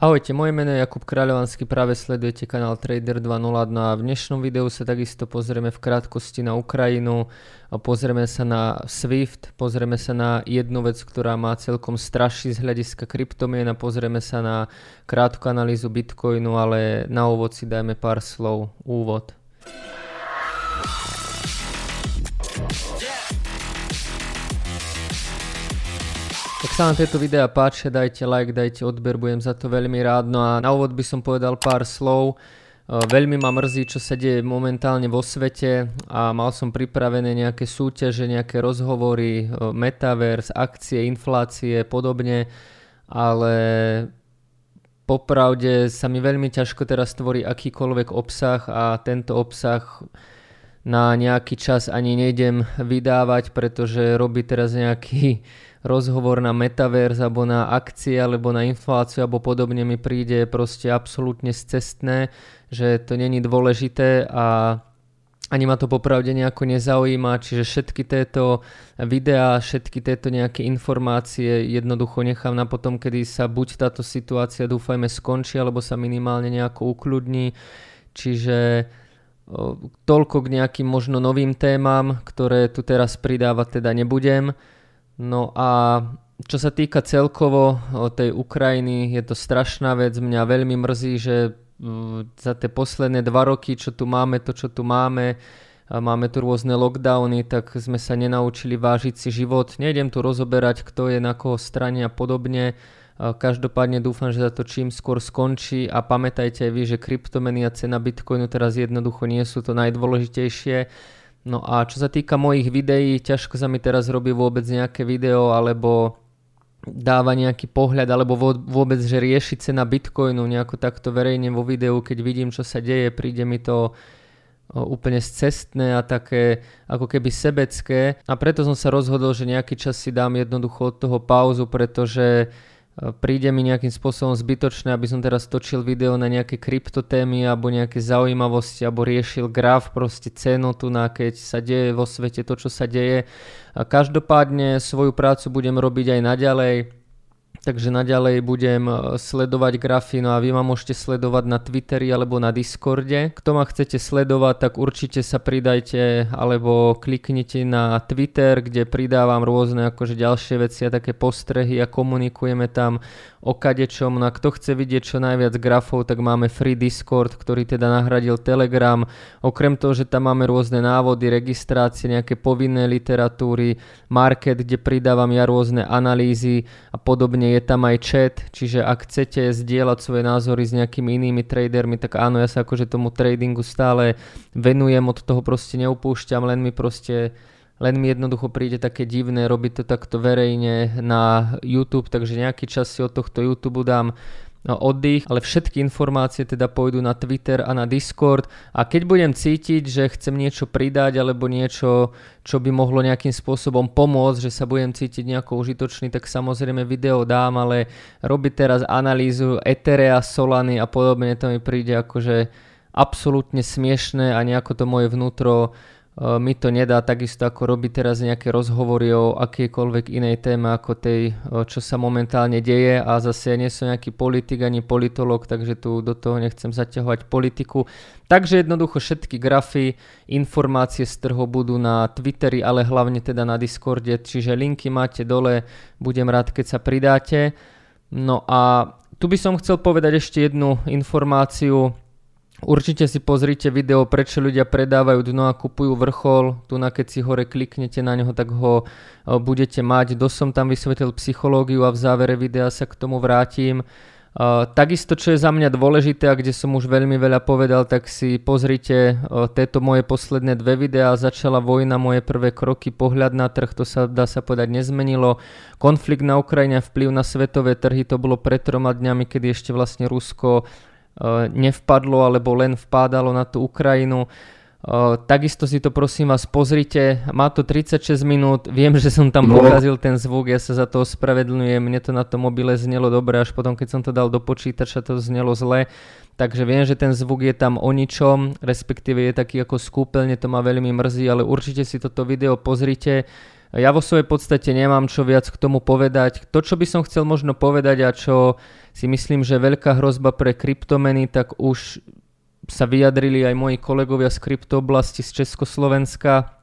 Ahojte, moje meno je Jakub Kráľovanský, práve sledujete kanál Trader 2.0 no a v dnešnom videu sa takisto pozrieme v krátkosti na Ukrajinu, pozrieme sa na SWIFT, pozrieme sa na jednu vec, ktorá má celkom straší z hľadiska kryptomien a pozrieme sa na krátku analýzu Bitcoinu, ale na úvod si dajme pár slov, úvod. Ak sa vám tieto videá páčia, dajte like, dajte odber, budem za to veľmi rád. No a na úvod by som povedal pár slov. E, veľmi ma mrzí, čo sa deje momentálne vo svete a mal som pripravené nejaké súťaže, nejaké rozhovory, e, metaverse, akcie, inflácie, podobne, ale popravde sa mi veľmi ťažko teraz tvorí akýkoľvek obsah a tento obsah na nejaký čas ani nejdem vydávať, pretože robí teraz nejaký rozhovor na metaverse alebo na akcie alebo na infláciu alebo podobne mi príde proste absolútne cestné, že to není dôležité a ani ma to popravde nejako nezaujíma, čiže všetky tieto videá, všetky tieto nejaké informácie jednoducho nechám na potom, kedy sa buď táto situácia dúfajme skončí, alebo sa minimálne nejako ukludní. Čiže toľko k nejakým možno novým témam, ktoré tu teraz pridávať teda nebudem. No a čo sa týka celkovo tej Ukrajiny, je to strašná vec. Mňa veľmi mrzí, že za tie posledné dva roky, čo tu máme, to čo tu máme, a máme tu rôzne lockdowny, tak sme sa nenaučili vážiť si život. Nejdem tu rozoberať, kto je na koho strane a podobne. Každopádne dúfam, že za to čím skôr skončí a pamätajte aj vy, že kryptomeny a cena Bitcoinu teraz jednoducho nie sú to najdôležitejšie No a čo sa týka mojich videí, ťažko sa mi teraz robí vôbec nejaké video alebo dáva nejaký pohľad alebo vôbec, že rieši cena Bitcoinu nejako takto verejne vo videu, keď vidím, čo sa deje, príde mi to úplne cestné a také ako keby sebecké. A preto som sa rozhodol, že nejaký čas si dám jednoducho od toho pauzu, pretože príde mi nejakým spôsobom zbytočné, aby som teraz točil video na nejaké kryptotémy alebo nejaké zaujímavosti alebo riešil graf, proste cenu tu na keď sa deje vo svete to, čo sa deje. A každopádne svoju prácu budem robiť aj naďalej Takže naďalej budem e, sledovať grafy, no a vy ma môžete sledovať na Twitteri alebo na Discorde. Kto ma chcete sledovať, tak určite sa pridajte alebo kliknite na Twitter, kde pridávam rôzne akože ďalšie veci a také postrehy a komunikujeme tam o kadečom. No a kto chce vidieť čo najviac grafov, tak máme free Discord, ktorý teda nahradil Telegram. Okrem toho, že tam máme rôzne návody, registrácie, nejaké povinné literatúry, market, kde pridávam ja rôzne analýzy a podobne je tam aj chat, čiže ak chcete zdieľať svoje názory s nejakými inými tradermi, tak áno, ja sa akože tomu tradingu stále venujem, od toho proste neupúšťam, len mi proste len mi jednoducho príde také divné robiť to takto verejne na YouTube, takže nejaký čas si od tohto YouTube dám oddych, ale všetky informácie teda pôjdu na Twitter a na Discord. A keď budem cítiť, že chcem niečo pridať alebo niečo, čo by mohlo nejakým spôsobom pomôcť, že sa budem cítiť nejako užitočný, tak samozrejme video dám, ale robiť teraz analýzu Etherea, Solany a podobne, to mi príde akože absolútne smiešné a nejako to moje vnútro mi to nedá takisto ako robiť teraz nejaké rozhovory o akejkoľvek inej téme ako tej, e, čo sa momentálne deje a zase ja nie som nejaký politik ani politolog, takže tu do toho nechcem zaťahovať politiku. Takže jednoducho všetky grafy, informácie z trhu budú na Twitteri, ale hlavne teda na Discorde, čiže linky máte dole, budem rád, keď sa pridáte. No a tu by som chcel povedať ešte jednu informáciu, Určite si pozrite video, prečo ľudia predávajú dno a kupujú vrchol. Tu na keď si hore kliknete na neho, tak ho e, budete mať. Dosť som tam vysvetlil psychológiu a v závere videa sa k tomu vrátim. Uh, takisto, čo je za mňa dôležité a kde som už veľmi veľa povedal, tak si pozrite uh, tieto moje posledné dve videá. Začala vojna, moje prvé kroky, pohľad na trh, to sa dá sa povedať nezmenilo. Konflikt na Ukrajine, vplyv na svetové trhy, to bolo pred troma dňami, kedy ešte vlastne Rusko Eh, nevpadlo alebo len vpádalo na tú Ukrajinu. Uh, takisto si to prosím vás pozrite, má to 36 minút, viem, že som tam no. pokazil ten zvuk, ja sa za to ospravedlňujem, mne to na tom mobile znelo dobre, až potom keď som to dal do počítača, to znelo zle, takže viem, že ten zvuk je tam o ničom, respektíve je taký ako skúpeľne, to ma veľmi mrzí, ale určite si toto video pozrite, ja vo svojej podstate nemám čo viac k tomu povedať. To, čo by som chcel možno povedať a čo si myslím, že veľká hrozba pre kryptomeny, tak už sa vyjadrili aj moji kolegovia z kryptooblasti z Československa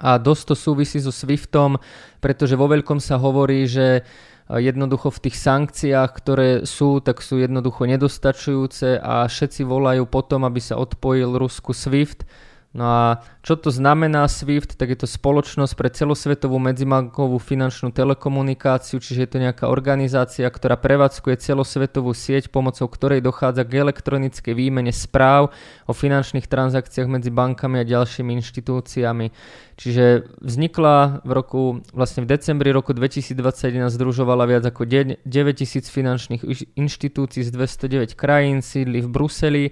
a dosť to súvisí so Swiftom, pretože vo veľkom sa hovorí, že jednoducho v tých sankciách, ktoré sú, tak sú jednoducho nedostačujúce a všetci volajú potom, aby sa odpojil Rusku SWIFT No a čo to znamená SWIFT? Tak je to spoločnosť pre celosvetovú medzibankovú finančnú telekomunikáciu, čiže je to nejaká organizácia, ktorá prevádzkuje celosvetovú sieť, pomocou ktorej dochádza k elektronickej výmene správ o finančných transakciách medzi bankami a ďalšími inštitúciami. Čiže vznikla v roku, vlastne v decembri roku 2021 združovala viac ako 9000 finančných inštitúcií z 209 krajín, sídli v Bruseli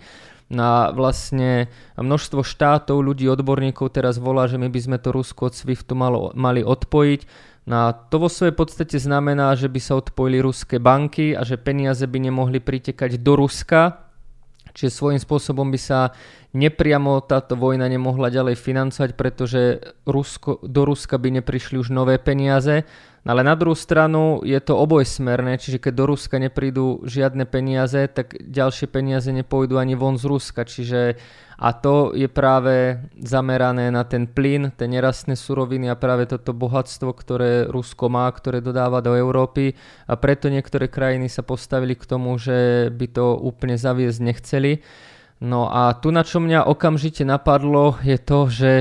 na vlastne množstvo štátov, ľudí, odborníkov teraz volá, že my by sme to Rusko od SWIFTu malo, mali odpojiť. No a to vo svojej podstate znamená, že by sa odpojili ruské banky a že peniaze by nemohli pritekať do Ruska, čiže svojím spôsobom by sa nepriamo táto vojna nemohla ďalej financovať, pretože Rusko, do Ruska by neprišli už nové peniaze ale na druhú stranu je to obojsmerné, čiže keď do Ruska neprídu žiadne peniaze, tak ďalšie peniaze nepôjdu ani von z Ruska. Čiže a to je práve zamerané na ten plyn, tie nerastné suroviny a práve toto bohatstvo, ktoré Rusko má, ktoré dodáva do Európy. A preto niektoré krajiny sa postavili k tomu, že by to úplne zaviesť nechceli. No a tu, na čo mňa okamžite napadlo, je to, že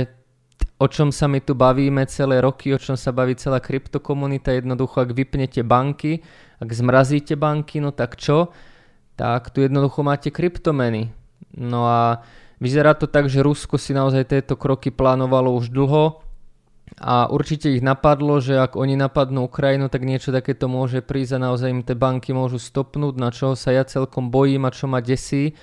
o čom sa my tu bavíme celé roky, o čom sa baví celá kryptokomunita, jednoducho ak vypnete banky, ak zmrazíte banky, no tak čo? Tak tu jednoducho máte kryptomeny. No a vyzerá to tak, že Rusko si naozaj tieto kroky plánovalo už dlho a určite ich napadlo, že ak oni napadnú Ukrajinu, tak niečo takéto môže prísť a naozaj im tie banky môžu stopnúť, na čo sa ja celkom bojím a čo ma desí,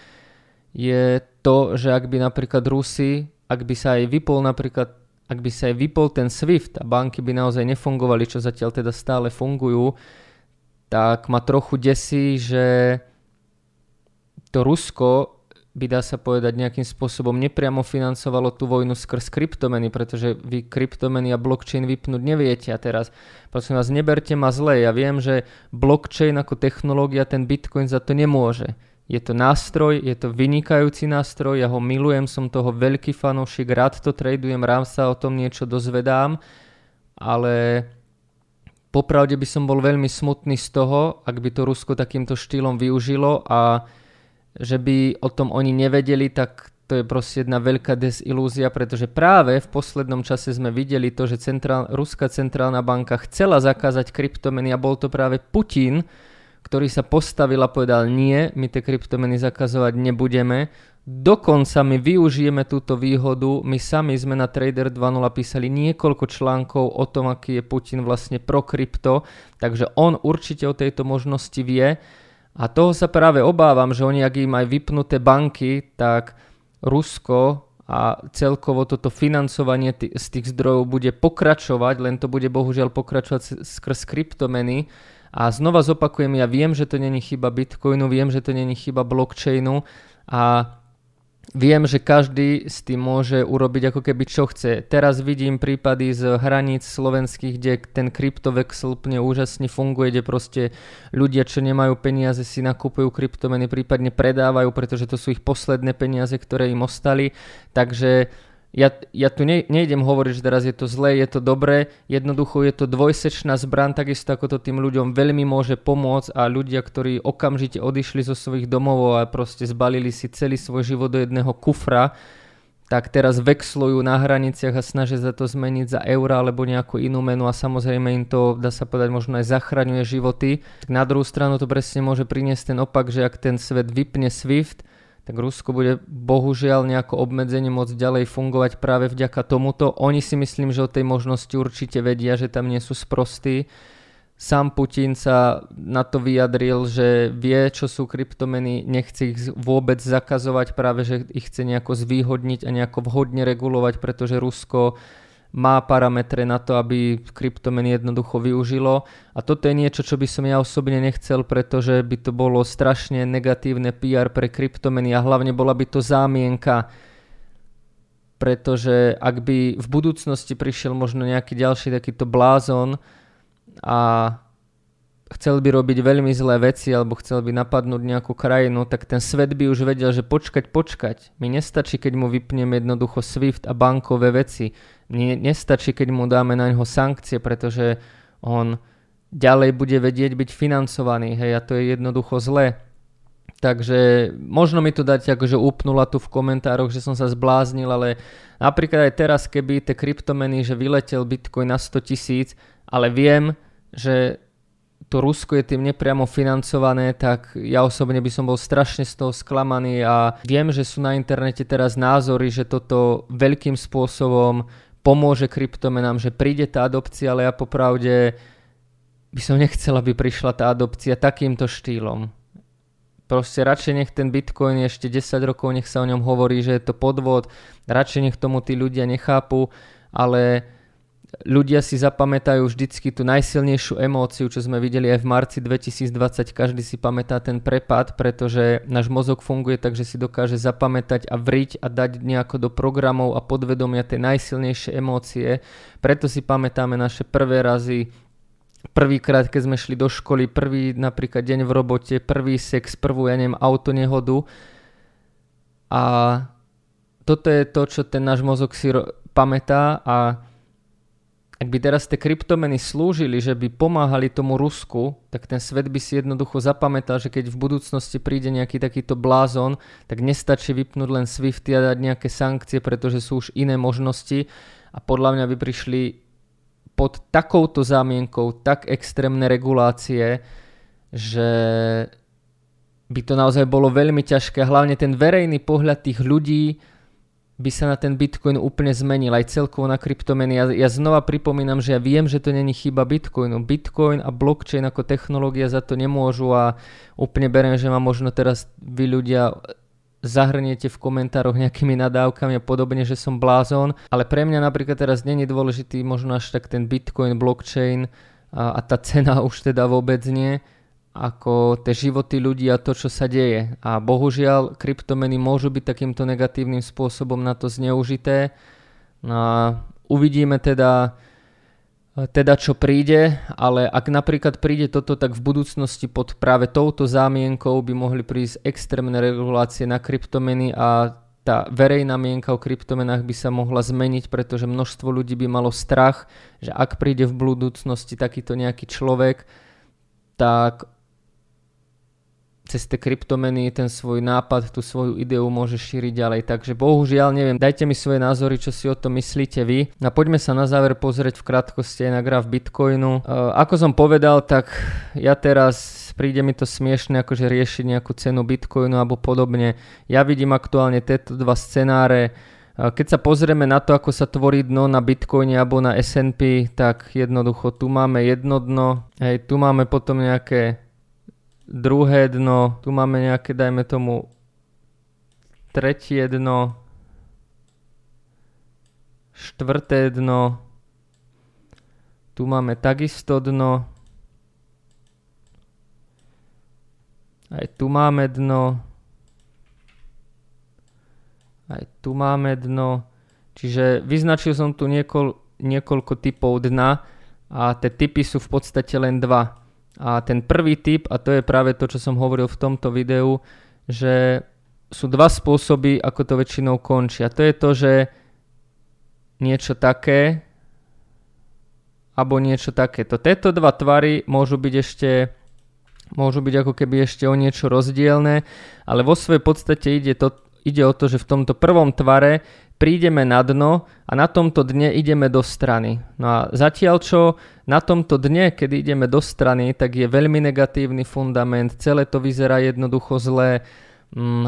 je to, že ak by napríklad Rusi, ak by sa aj vypol napríklad ak by sa aj vypol ten SWIFT a banky by naozaj nefungovali, čo zatiaľ teda stále fungujú, tak ma trochu desí, že to Rusko by dá sa povedať nejakým spôsobom nepriamo financovalo tú vojnu skrz kryptomeny, pretože vy kryptomeny a blockchain vypnúť neviete. A teraz, prosím vás, neberte ma zle, ja viem, že blockchain ako technológia ten bitcoin za to nemôže. Je to nástroj, je to vynikajúci nástroj, ja ho milujem, som toho veľký fanúšik, rád to tradujem, rád sa o tom niečo dozvedám, ale popravde by som bol veľmi smutný z toho, ak by to Rusko takýmto štýlom využilo a že by o tom oni nevedeli, tak to je proste jedna veľká desilúzia, pretože práve v poslednom čase sme videli to, že centrál, Ruská centrálna banka chcela zakázať kryptomeny a bol to práve Putin, ktorý sa postavil a povedal nie, my tie kryptomeny zakazovať nebudeme. Dokonca my využijeme túto výhodu, my sami sme na Trader 2.0 písali niekoľko článkov o tom, aký je Putin vlastne pro krypto, takže on určite o tejto možnosti vie. A toho sa práve obávam, že oni, ak im aj vypnuté banky, tak Rusko a celkovo toto financovanie t- z tých zdrojov bude pokračovať, len to bude bohužiaľ pokračovať skrz kryptomeny a znova zopakujem, ja viem, že to není chyba Bitcoinu, viem, že to není chyba blockchainu a Viem, že každý s tým môže urobiť ako keby čo chce. Teraz vidím prípady z hraníc slovenských, kde ten kryptovexel úplne úžasne funguje, kde proste ľudia, čo nemajú peniaze, si nakupujú kryptomeny, prípadne predávajú, pretože to sú ich posledné peniaze, ktoré im ostali. Takže ja, ja tu ne, nejdem hovoriť, že teraz je to zlé, je to dobré, jednoducho je to dvojsečná zbran, takisto ako to tým ľuďom veľmi môže pomôcť a ľudia, ktorí okamžite odišli zo svojich domov a proste zbalili si celý svoj život do jedného kufra, tak teraz vexlujú na hraniciach a snažia sa to zmeniť za eura alebo nejakú inú menu a samozrejme im to, dá sa povedať, možno aj zachraňuje životy. Tak na druhú stranu to presne môže priniesť ten opak, že ak ten svet vypne SWIFT, tak Rusko bude bohužiaľ nejako obmedzenie môcť ďalej fungovať práve vďaka tomuto. Oni si myslím, že o tej možnosti určite vedia, že tam nie sú sprostí. Sám Putin sa na to vyjadril, že vie, čo sú kryptomeny, nechce ich vôbec zakazovať, práve že ich chce nejako zvýhodniť a nejako vhodne regulovať, pretože Rusko má parametre na to, aby kryptomeny jednoducho využilo. A toto je niečo, čo by som ja osobne nechcel, pretože by to bolo strašne negatívne PR pre kryptomeny a hlavne bola by to zámienka pretože ak by v budúcnosti prišiel možno nejaký ďalší takýto blázon a chcel by robiť veľmi zlé veci alebo chcel by napadnúť nejakú krajinu, tak ten svet by už vedel, že počkať, počkať. Mi nestačí, keď mu vypneme jednoducho SWIFT a bankové veci. Mi nestačí, keď mu dáme na neho sankcie, pretože on ďalej bude vedieť byť financovaný. Hej, a to je jednoducho zlé. Takže možno mi to dať akože upnula tu v komentároch, že som sa zbláznil, ale napríklad aj teraz, keby tie kryptomeny, že vyletel Bitcoin na 100 tisíc, ale viem, že to Rusko je tým nepriamo financované, tak ja osobne by som bol strašne z toho sklamaný a viem, že sú na internete teraz názory, že toto veľkým spôsobom pomôže kryptomenám, že príde tá adopcia, ale ja popravde by som nechcel, aby prišla tá adopcia takýmto štýlom. Proste radšej nech ten Bitcoin ešte 10 rokov, nech sa o ňom hovorí, že je to podvod, radšej nech tomu tí ľudia nechápu, ale ľudia si zapamätajú vždycky tú najsilnejšiu emóciu, čo sme videli aj v marci 2020. Každý si pamätá ten prepad, pretože náš mozog funguje tak, že si dokáže zapamätať a vriť a dať nejako do programov a podvedomia tie najsilnejšie emócie. Preto si pamätáme naše prvé razy, prvýkrát, keď sme šli do školy, prvý napríklad deň v robote, prvý sex, prvú, ja neviem, auto. A toto je to, čo ten náš mozog si ro- pamätá a ak by teraz tie kryptomeny slúžili, že by pomáhali tomu Rusku, tak ten svet by si jednoducho zapamätal, že keď v budúcnosti príde nejaký takýto blázon, tak nestačí vypnúť len SWIFT a dať nejaké sankcie, pretože sú už iné možnosti a podľa mňa by prišli pod takouto zámienkou tak extrémne regulácie, že by to naozaj bolo veľmi ťažké. Hlavne ten verejný pohľad tých ľudí, by sa na ten Bitcoin úplne zmenil, aj celkovo na kryptomeny. Ja, ja znova pripomínam, že ja viem, že to není chyba Bitcoinu. Bitcoin a blockchain ako technológia za to nemôžu a úplne beriem, že ma možno teraz vy ľudia zahrniete v komentároch nejakými nadávkami a podobne, že som blázon, ale pre mňa napríklad teraz není dôležitý možno až tak ten Bitcoin, blockchain a, a tá cena už teda vôbec nie, ako tie životy ľudí a to, čo sa deje. A bohužiaľ, kryptomeny môžu byť takýmto negatívnym spôsobom na to zneužité. No a uvidíme teda, teda čo príde, ale ak napríklad príde toto, tak v budúcnosti pod práve touto zámienkou by mohli prísť extrémne regulácie na kryptomeny a tá verejná mienka o kryptomenách by sa mohla zmeniť, pretože množstvo ľudí by malo strach, že ak príde v budúcnosti takýto nejaký človek, tak cez tie kryptomeny ten svoj nápad, tú svoju ideu môže šíriť ďalej. Takže bohužiaľ neviem, dajte mi svoje názory, čo si o tom myslíte vy. A poďme sa na záver pozrieť v krátkosti aj na graf Bitcoinu. Uh, ako som povedal, tak ja teraz príde mi to smiešne akože riešiť nejakú cenu Bitcoinu alebo podobne. Ja vidím aktuálne tieto dva scenáre. Keď sa pozrieme na to, ako sa tvorí dno na Bitcoine alebo na S&P, tak jednoducho tu máme jedno dno, hej, tu máme potom nejaké druhé dno, tu máme nejaké, dajme tomu, tretie dno, štvrté dno, tu máme takisto dno, aj tu máme dno, aj tu máme dno, čiže vyznačil som tu niekoľ, niekoľko typov dna a tie typy sú v podstate len dva. A ten prvý typ, a to je práve to, čo som hovoril v tomto videu, že sú dva spôsoby, ako to väčšinou končí. A to je to, že niečo také alebo niečo takéto. Tieto dva tvary môžu byť ešte môžu byť ako keby ešte o niečo rozdielne, ale vo svojej podstate ide, to, ide o to, že v tomto prvom tvare prídeme na dno a na tomto dne ideme do strany. No a zatiaľ čo na tomto dne, keď ideme do strany, tak je veľmi negatívny fundament, celé to vyzerá jednoducho zlé,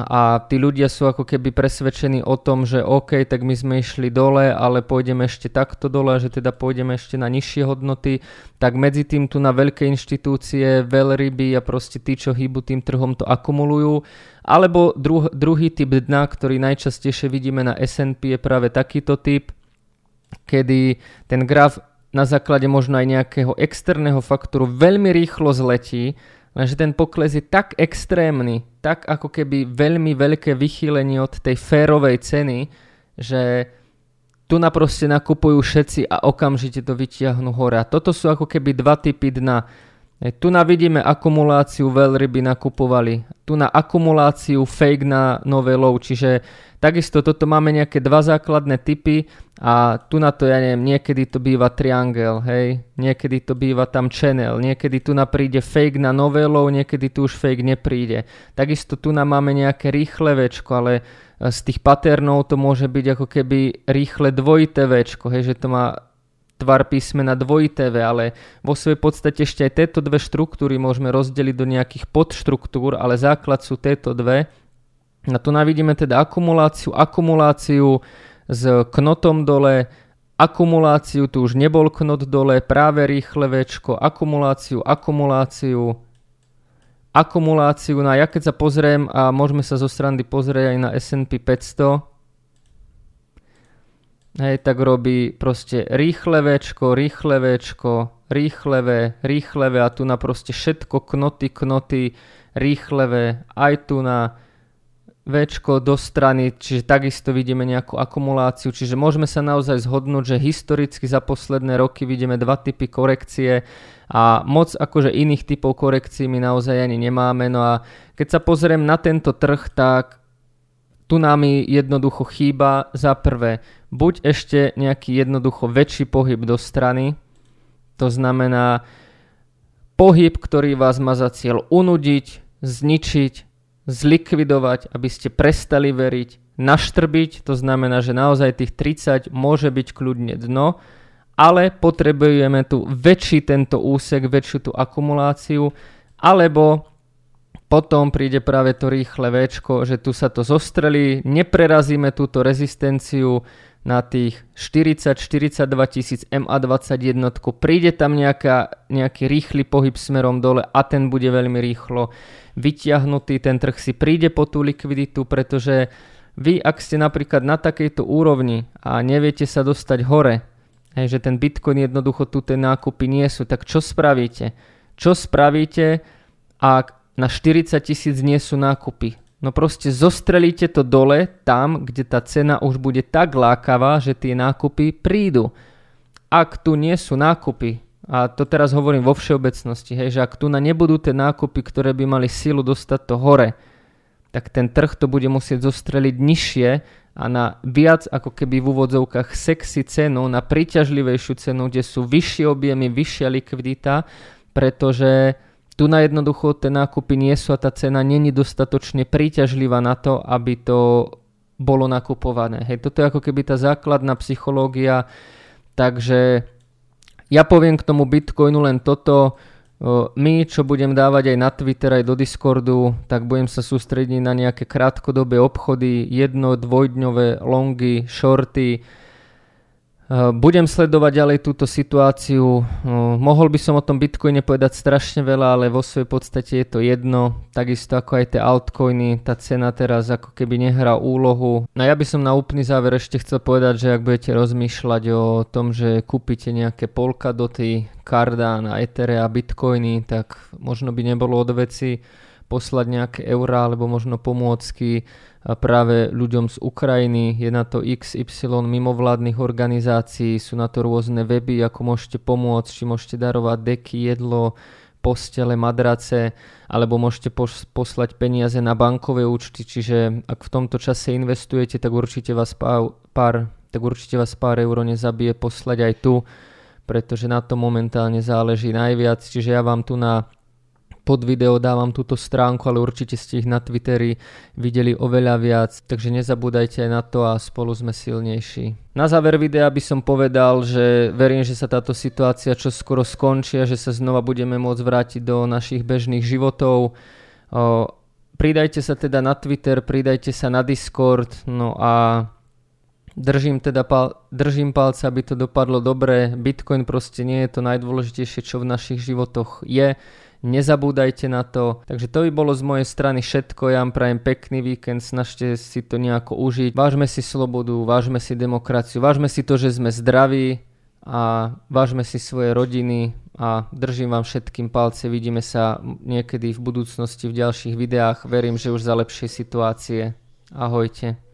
a tí ľudia sú ako keby presvedčení o tom, že OK, tak my sme išli dole, ale pôjdeme ešte takto dole, že teda pôjdeme ešte na nižšie hodnoty, tak medzi tým tu na veľké inštitúcie, veľryby a proste tí, čo hýbu tým trhom to akumulujú. Alebo druh- druhý typ dna, ktorý najčastejšie vidíme na S&P je práve takýto typ, kedy ten graf na základe možno aj nejakého externého faktoru veľmi rýchlo zletí, Lenže ten pokles je tak extrémny, tak ako keby veľmi veľké vychýlenie od tej férovej ceny, že tu na proste nakupujú všetci a okamžite to vytiahnu hore. A toto sú ako keby dva typy dna. Tu na vidíme akumuláciu veľryby nakupovali, tu na akumuláciu fake na nové low, čiže takisto toto máme nejaké dva základné typy a tu na to ja neviem, niekedy to býva triangle, hej, niekedy to býva tam channel, niekedy tu na príde fake na nové low, niekedy tu už fake nepríde. Takisto tu na máme nejaké rýchle večko, ale e, z tých paternov to môže byť ako keby rýchle dvojité večko, hej, že to má tvar písmena dvojité V, ale vo svojej podstate ešte aj tieto dve štruktúry môžeme rozdeliť do nejakých podštruktúr, ale základ sú tieto dve. A tu navidíme teda akumuláciu, akumuláciu s knotom dole, akumuláciu, tu už nebol knot dole, práve rýchle Včko, akumuláciu, akumuláciu, akumuláciu. No a ja keď sa pozriem a môžeme sa zo strany pozrieť aj na S&P 500, Hej, tak robí proste rýchle Včko, rýchle Včko, rýchle V, rýchle V a tu na proste všetko knoty, knoty, rýchle V, aj tu na Včko do strany, čiže takisto vidíme nejakú akumuláciu, čiže môžeme sa naozaj zhodnúť, že historicky za posledné roky vidíme dva typy korekcie a moc akože iných typov korekcií my naozaj ani nemáme. No a keď sa pozriem na tento trh, tak tu nám jednoducho chýba za prvé buď ešte nejaký jednoducho väčší pohyb do strany, to znamená pohyb, ktorý vás má za cieľ unudiť, zničiť, zlikvidovať, aby ste prestali veriť, naštrbiť, to znamená, že naozaj tých 30 môže byť kľudne dno, ale potrebujeme tu väčší tento úsek, väčšiu tú akumuláciu, alebo potom príde práve to rýchle Včko, že tu sa to zostrelí, neprerazíme túto rezistenciu, na tých 40-42 tisíc MA21, príde tam nejaká, nejaký rýchly pohyb smerom dole a ten bude veľmi rýchlo vyťahnutý, ten trh si príde po tú likviditu, pretože vy, ak ste napríklad na takejto úrovni a neviete sa dostať hore, hej, že ten Bitcoin jednoducho tu tie nákupy nie sú, tak čo spravíte? Čo spravíte, ak na 40 tisíc nie sú nákupy? No proste zostrelíte to dole tam, kde tá cena už bude tak lákavá, že tie nákupy prídu. Ak tu nie sú nákupy, a to teraz hovorím vo všeobecnosti, hej, že ak tu na nebudú tie nákupy, ktoré by mali sílu dostať to hore, tak ten trh to bude musieť zostreliť nižšie a na viac ako keby v úvodzovkách sexy cenu, na príťažlivejšiu cenu, kde sú vyššie objemy, vyššia likvidita, pretože tu na jednoducho tie nákupy nie sú a tá cena není dostatočne príťažlivá na to, aby to bolo nakupované. Hej, toto je ako keby tá základná psychológia, takže ja poviem k tomu Bitcoinu len toto, my, čo budem dávať aj na Twitter, aj do Discordu, tak budem sa sústrediť na nejaké krátkodobé obchody, jedno, dvojdňové, longy, shorty, budem sledovať ďalej túto situáciu. Eh, mohol by som o tom Bitcoine povedať strašne veľa, ale vo svojej podstate je to jedno. Takisto ako aj tie altcoiny, tá cena teraz ako keby nehrá úlohu. No ja by som na úplný záver ešte chcel povedať, že ak budete rozmýšľať o tom, že kúpite nejaké Polkadoty, Cardano, Ethere a Bitcoiny, tak možno by nebolo od veci poslať nejaké eurá alebo možno pomôcky práve ľuďom z Ukrajiny. Je na to XY mimovládnych organizácií, sú na to rôzne weby, ako môžete pomôcť, či môžete darovať deky, jedlo, postele, madrace, alebo môžete poslať peniaze na bankové účty, čiže ak v tomto čase investujete, tak určite vás pár, pár, tak určite vás pár euro nezabije poslať aj tu, pretože na to momentálne záleží najviac, čiže ja vám tu na pod video dávam túto stránku, ale určite ste ich na Twitteri videli oveľa viac, takže nezabúdajte aj na to a spolu sme silnejší. Na záver videa by som povedal, že verím, že sa táto situácia čo skoro skončí a že sa znova budeme môcť vrátiť do našich bežných životov. Pridajte sa teda na Twitter, pridajte sa na Discord, no a Držím teda pal- držím palce, aby to dopadlo dobre. Bitcoin proste nie je to najdôležitejšie, čo v našich životoch je nezabúdajte na to. Takže to by bolo z mojej strany všetko, ja vám prajem pekný víkend, snažte si to nejako užiť. Vážme si slobodu, vážme si demokraciu, vážme si to, že sme zdraví a vážme si svoje rodiny a držím vám všetkým palce, vidíme sa niekedy v budúcnosti v ďalších videách, verím, že už za lepšie situácie. Ahojte.